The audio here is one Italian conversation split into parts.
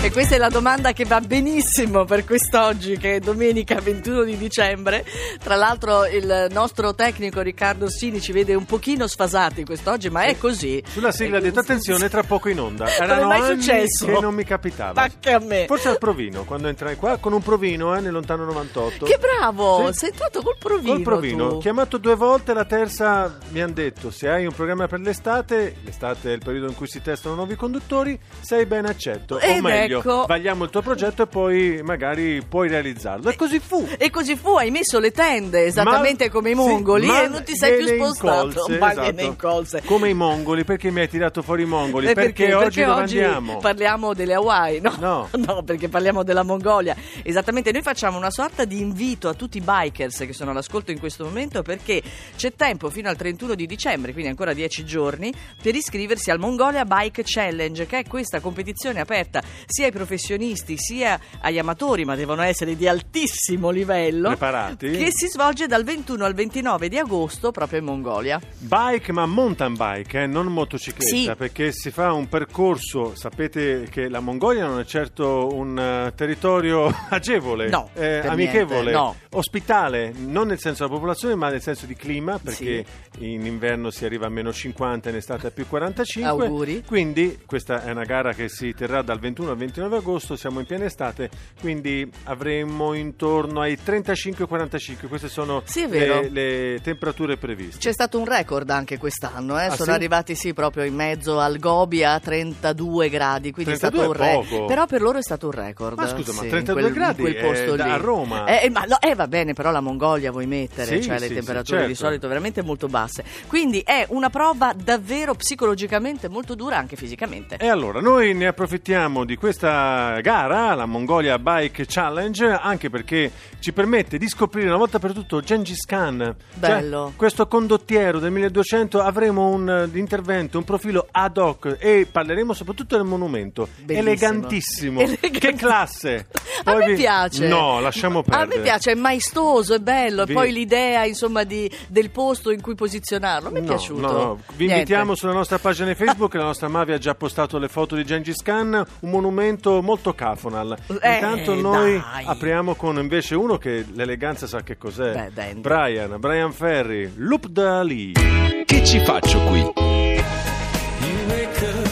E questa è la domanda che va benissimo per quest'oggi, che è domenica 21 di dicembre. Tra l'altro il nostro tecnico Riccardo Orsini ci vede un pochino sfasati quest'oggi, ma è così. Sulla sigla ha È detto attenzione tra poco in onda. Non è mai successo. che non mi capitava. Ma che a me. Forse al provino, quando entrai qua con un provino eh, nel lontano 98. Che bravo! Sì. Sei entrato col provino. Col provino, tu. chiamato due volte, la terza mi hanno detto se hai un programma per l'estate, l'estate è il periodo in cui si testano nuovi conduttori, sei ben accetto. Ed o meglio, ecco. vagliamo il tuo progetto e poi magari puoi realizzarlo. E così fu. E così fu, hai messo le tende esattamente Ma- come i sì, mongoli ma e non ti sei più spostato. incolse, ma esatto. gliene incolse. Come i mongoli, perché mi hai tirato fuori i mongoli? Eh, perché, oggi dove andiamo? parliamo delle Hawaii, no? No. No, perché parliamo della Mongolia. Esattamente, noi facciamo una sorta di invito a tutti i bikers che sono all'ascolto in questo momento perché c'è tempo fino al 31 di dicembre, quindi ancora 10 giorni, per iscriversi al Mongolia Bike Challenge, che è questa competizione aperta sia ai professionisti sia agli amatori, ma devono essere di altissimo livello. Preparati? Che si svolge dal 21 al 29 di agosto proprio in Mongolia. Bike, ma mountain bike, eh, non motocicletta, Sì. perché si fa un percorso. Sapete che la Mongolia non è certo un eh, territorio agevole, No, eh, amichevole, niente, no. ospitale, non nel senso della popolazione, ma nel senso di clima, perché in inverno si arriva a meno 50 e in estate a più 45. Auguri. Quindi questa è una gara che si terrà dal 21 al 29 agosto, siamo in piena estate, quindi avremo intorno ai 35-45, queste sono Sì, le, le temperature previste. C'è stato un record anche quest'anno, eh? Ah, sono sì? arrivati sì proprio in mezzo al Gobi a 32 gradi, quindi 32 è stato un record. Però per loro è stato un record. Ma scusa, ma sì, in 32 quel- gradi quel posto lì. a Roma. Eh, ma no, eh, va bene, però la Mongolia vuoi mettere, cioè le temperature sì, di certo. solito veramente molto basse. Quindi è una prova davvero psicologicamente molto dura anche fisicamente. E allora, noi ne approfittiamo di questa gara, la Mongolia Bike Challenge, anche perché ci permette di scoprire una volta per tutto Gengis Khan. Bello. Cioè, questo condottiero del 1200 avremo un eh, intervento, un profilo ad hoc e parleremo soprattutto del monumento. Bellissimo. Elegantissimo. Elegantissimo. Che classe! a me vi- piace. No, lasciamo perdere. A me piace, è maestoso, è bello. Vi- E poi l'idea, insomma, di- del posto in cui posizionarlo. Mi è No, piaciuto. no, no. Vi Niente. invitiamo sulla nostra pagina Facebook, la nostra Mavi ha già postato le foto di Gengis Khan, un monumento molto cafonal. Eh, Intanto noi dai. apriamo con invece uno che l'eleganza sa che cos'è. Beh. Brian, Brian Ferry, Loop Dali. Che ci faccio qui? Allora,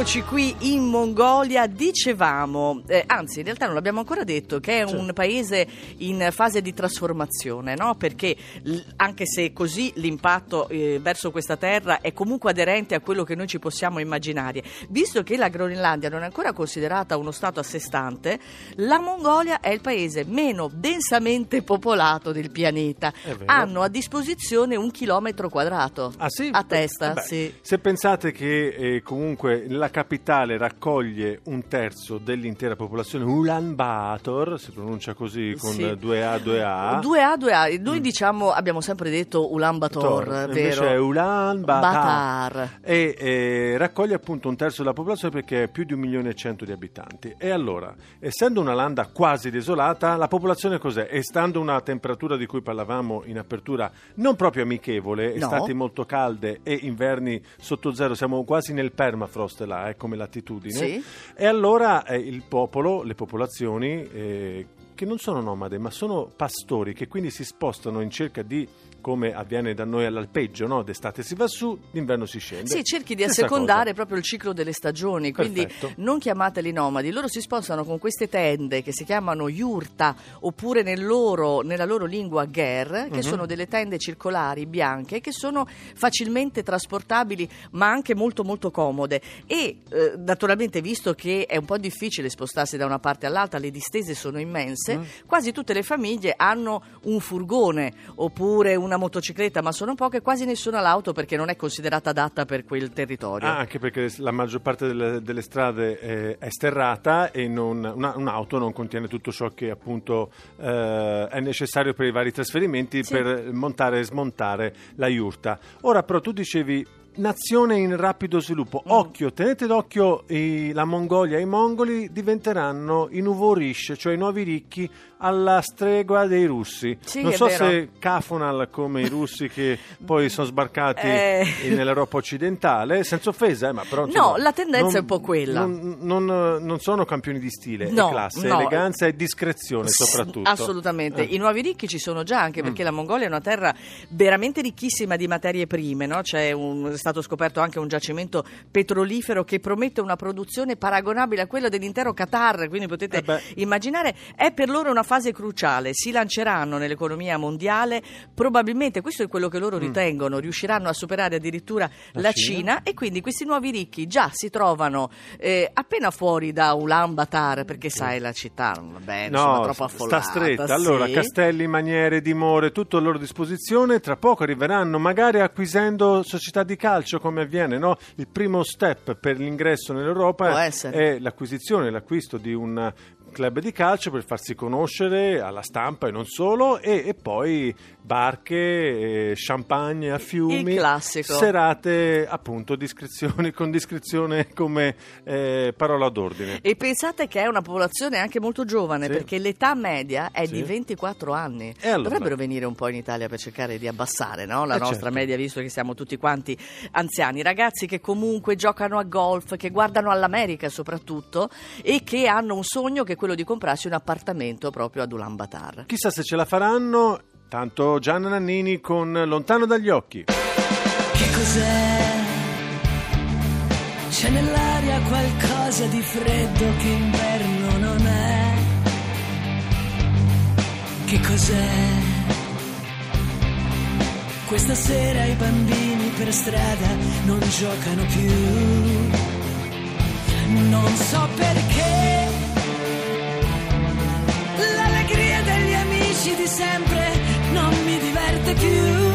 eccoci qui in Mongolia. Dicevamo, eh, anzi, in realtà non l'abbiamo ancora detto, che è un paese in fase di trasformazione, no? Perché l- anche se così l'impatto eh, verso questa terra è comunque aderente a quello che noi ci possiamo immaginare. Visto che la Groenlandia non è ancora considerata uno stato a sé stante, la Mongolia è il paese meno densamente popolato del pianeta. Hanno a disposizione un chilometro quadrato Ah, sì? a testa. Eh beh, sì. Se pensate che eh, comunque la capitale raccoglie un terzo dell'intera popolazione, Ulaanbaatar, si pronuncia così con Sì. 2A, 2A. 2A, 2A. Noi diciamo, abbiamo sempre detto Ulaanbaatar, Mm. Invece vero? è Ulaanbaatar e eh, raccoglie appunto un terzo della popolazione perché è più di un milione e cento di abitanti. E allora, essendo una landa quasi desolata, la popolazione cos'è? E stando una temperatura di cui parlavamo in apertura non proprio amichevole, No. estati molto calde e inverni sotto zero, siamo quasi nel permafrost là, eh, come latitudine. Sì. E allora eh, il popolo, le popolazioni, eh, che non sono nomade, ma sono pastori, che quindi si spostano in cerca di, come avviene da noi all'alpeggio, no? d'estate si va su, d'inverno si scende. Sì, cerchi di Stessa assecondare cosa. proprio il ciclo delle stagioni, quindi Perfetto. non chiamateli nomadi, loro si spostano con queste tende che si chiamano yurta oppure nel loro- nella loro lingua ger, che Mhm. sono delle tende circolari bianche che sono facilmente trasportabili ma anche molto molto comode e eh, naturalmente visto che è un po' difficile spostarsi da una parte all'altra, le distese sono immense, Mm. quasi tutte le famiglie hanno un furgone oppure una motocicletta, ma sono poche, quasi nessuna l'auto perché non è considerata adatta per quel territorio. Ah, anche perché la maggior parte delle, delle strade eh, è sterrata e non- una- un'auto non contiene tutto ciò che appunto eh, è necessario per i vari trasferimenti Sì. per montare e smontare la yurta. Ora però tu dicevi nazione in rapido sviluppo. Mm. Occhio, tenete d'occhio i- la Mongolia e i mongoli diventeranno i Nuvorish, cioè i nuovi ricchi alla stregua dei russi. Sì, non so vero. se Kafonal come i russi che poi sono sbarcati Eh. nell'Europa occidentale, senza offesa, eh, ma però No, insomma, la tendenza non- è un po' quella. Non, non- non sono campioni di stile, No, e classe, no. eleganza e discrezione soprattutto. Assolutamente, Eh. Mm. i nuovi ricchi ci sono già anche perché la Mongolia è una terra veramente ricchissima di materie prime, no? C'è un- è stato scoperto anche un giacimento petrolifero che promette una produzione paragonabile a quella dell'intero Qatar, quindi potete Eh immaginare, è per loro una fase cruciale, si lanceranno nell'economia mondiale, probabilmente questo è quello che loro ritengono, riusciranno a superare addirittura la, Mm. La Cina. Cina. e quindi questi nuovi ricchi già si trovano eh, appena fuori da Ulaanbaatar perché sai la città, vabbè, insomma, No, troppo sta affollata. stretta. Allora, sì. castelli, maniere, dimore, tutto a loro disposizione. Tra poco arriveranno, magari acquisendo società di calcio, come avviene, no? Il primo step per l'ingresso nell'Europa è l'acquisizione, l'acquisto di un club di calcio per farsi conoscere alla stampa e non solo, e, e poi barche, eh, champagne a fiumi, serate appunto discrezioni, con discrezione come eh, parola d'ordine. E pensate che è una popolazione anche molto giovane Sì. perché l'età media è Sì. di 24 anni. Allora? Dovrebbero venire un po' in Italia per cercare di abbassare no? la Eh, nostra certo. media, visto che siamo tutti quanti anziani. Ragazzi che comunque giocano a golf, che guardano all'America soprattutto e che hanno un sogno che quello di comprarsi un appartamento proprio ad Ulaanbaatar. Chissà se ce la faranno. Tanto Gianna Nannini con Lontano dagli occhi. Che cos'è? C'è nell'aria qualcosa di freddo che inverno non è. Che cos'è? Questa sera i bambini per strada non giocano più. Non so perché. you.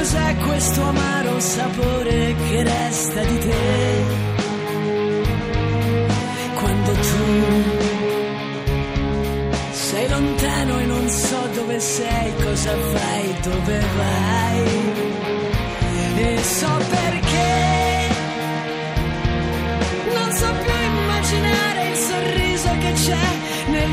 Cos'è questo amaro sapore che resta di te? Quando tu sei lontano e non so dove sei, cosa fai, dove vai? E so perché. Non so più immaginare il sorriso che c'è nel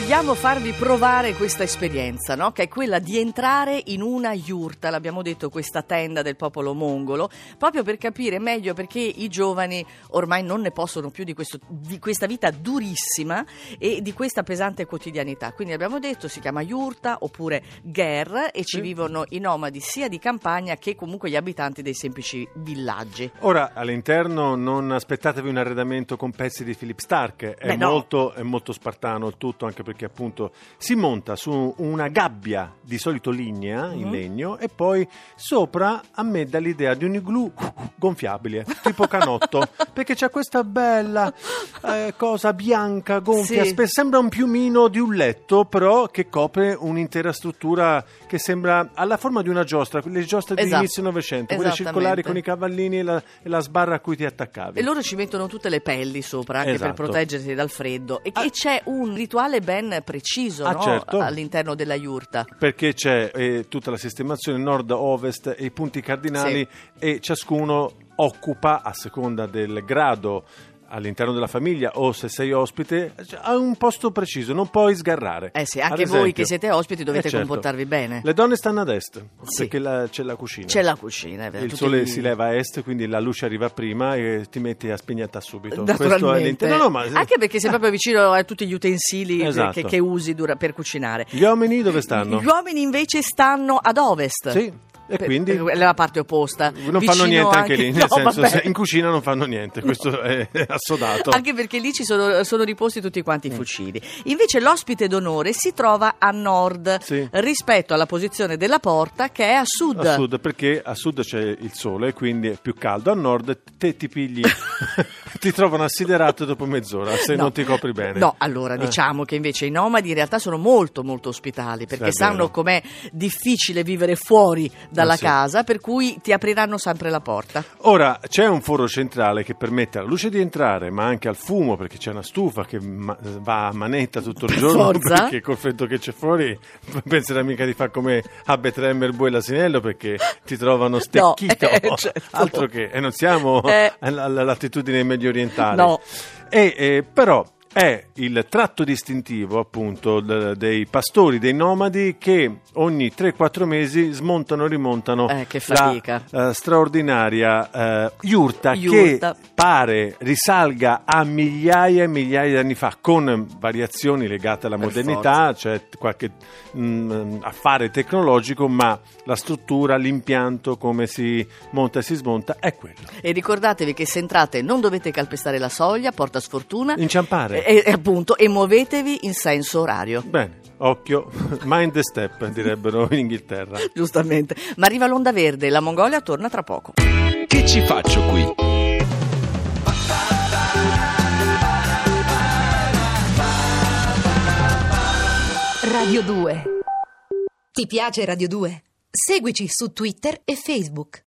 vogliamo farvi provare questa esperienza, no? che è quella di entrare in una yurta, l'abbiamo detto, questa tenda del popolo mongolo, proprio per capire meglio perché i giovani ormai non ne possono più di, questo- di questa vita durissima e di questa pesante quotidianità. Quindi abbiamo detto si chiama yurta oppure ger e ci vivono i nomadi sia di campagna che comunque gli abitanti dei semplici villaggi. Ora, all'interno non aspettatevi un arredamento con pezzi di Philip Stark, è, Beh, no. molto, è molto spartano il tutto, anche perché appunto si monta su una gabbia di solito lignea in Mhm. legno e poi sopra a me dà l'idea di un igloo gonfiabile, tipo canotto, perché c'è questa bella eh, cosa bianca, gonfia, Sì. spe- sembra un piumino di un letto, però che copre un'intera struttura che sembra alla forma di una giostra, quelle giostre Esatto. dell'inizio Novecento, quelle circolari con i cavallini e la, e la sbarra a cui ti attaccavi. E loro ci mettono tutte le pelli sopra anche Esatto. per proteggersi dal freddo. E, Ah. e c'è un rituale ben preciso Ah, no? certo. all'interno della yurta. Perché c'è eh, tutta la sistemazione nord-ovest e i punti cardinali e ciascuno occupa a seconda del grado all'interno della famiglia o se sei ospite ha un posto preciso, non puoi sgarrare. Eh sì, anche voi esempio. che siete ospiti dovete Eh, certo. comportarvi bene. Le donne stanno ad est Sì. perché la- c'è la cucina. C'è la cucina, è vero. Il sole si leva a est, quindi la luce arriva prima e ti metti a spignata subito. Questo è l'interno. No, no, ma- Anche perché sei proprio vicino a tutti gli utensili Esatto. che, che usi dura- per cucinare. Gli uomini dove stanno? Gli uomini invece stanno ad ovest. Sì, e Per- quindi per- la parte opposta. non fanno niente anche, lì, nel No, senso vabbè. in cucina non fanno niente, questo è assodato. Anche perché lì ci sono, sono riposti tutti quanti Mm. i fucili. Invece l'ospite d'onore si trova a nord Sì. rispetto alla posizione della porta che è a sud. A sud perché a sud c'è il sole, quindi è più caldo. A nord te ti pigli, ti trovano assiderato dopo mezz'ora se No. non ti copri bene. No, allora Eh. diciamo che invece i nomadi in realtà sono molto molto ospitali perché È sanno com'è difficile vivere fuori dalla Eh sì. casa, per cui ti apriranno sempre la porta. Ora c'è un foro centrale che permette alla luce di entrare, ma anche al fumo, perché c'è una stufa che ma- va a manetta tutto il Per giorno. forza. Perché col freddo che c'è fuori penserai mica di fare come a Betremmer Bue l'Asinello perché ti trovano stecchito. eh, certo. Altro che, e non siamo Eh. alla, alla latitudine medio orientale. No. E, eh, però è il tratto distintivo appunto dei pastori, dei nomadi che ogni 3-4 mesi smontano e rimontano Eh, la eh, straordinaria eh, yurta, Yurta. che pare risalga a migliaia e migliaia di anni fa con variazioni legate alla Per modernità, cioè qualche mm, affare tecnologico, ma la struttura, l'impianto, come si monta e si smonta è quello. E ricordatevi che se entrate non dovete calpestare la soglia, porta sfortuna. Inciampare. E, e appunto, e muovetevi in senso orario. Bene, occhio, mind the step direbbero in Inghilterra. Giustamente. Ma arriva l'onda verde, la Mongolia torna tra poco. Che ci faccio qui? Radio 2. Ti piace Radio 2? Seguici su Twitter e Facebook.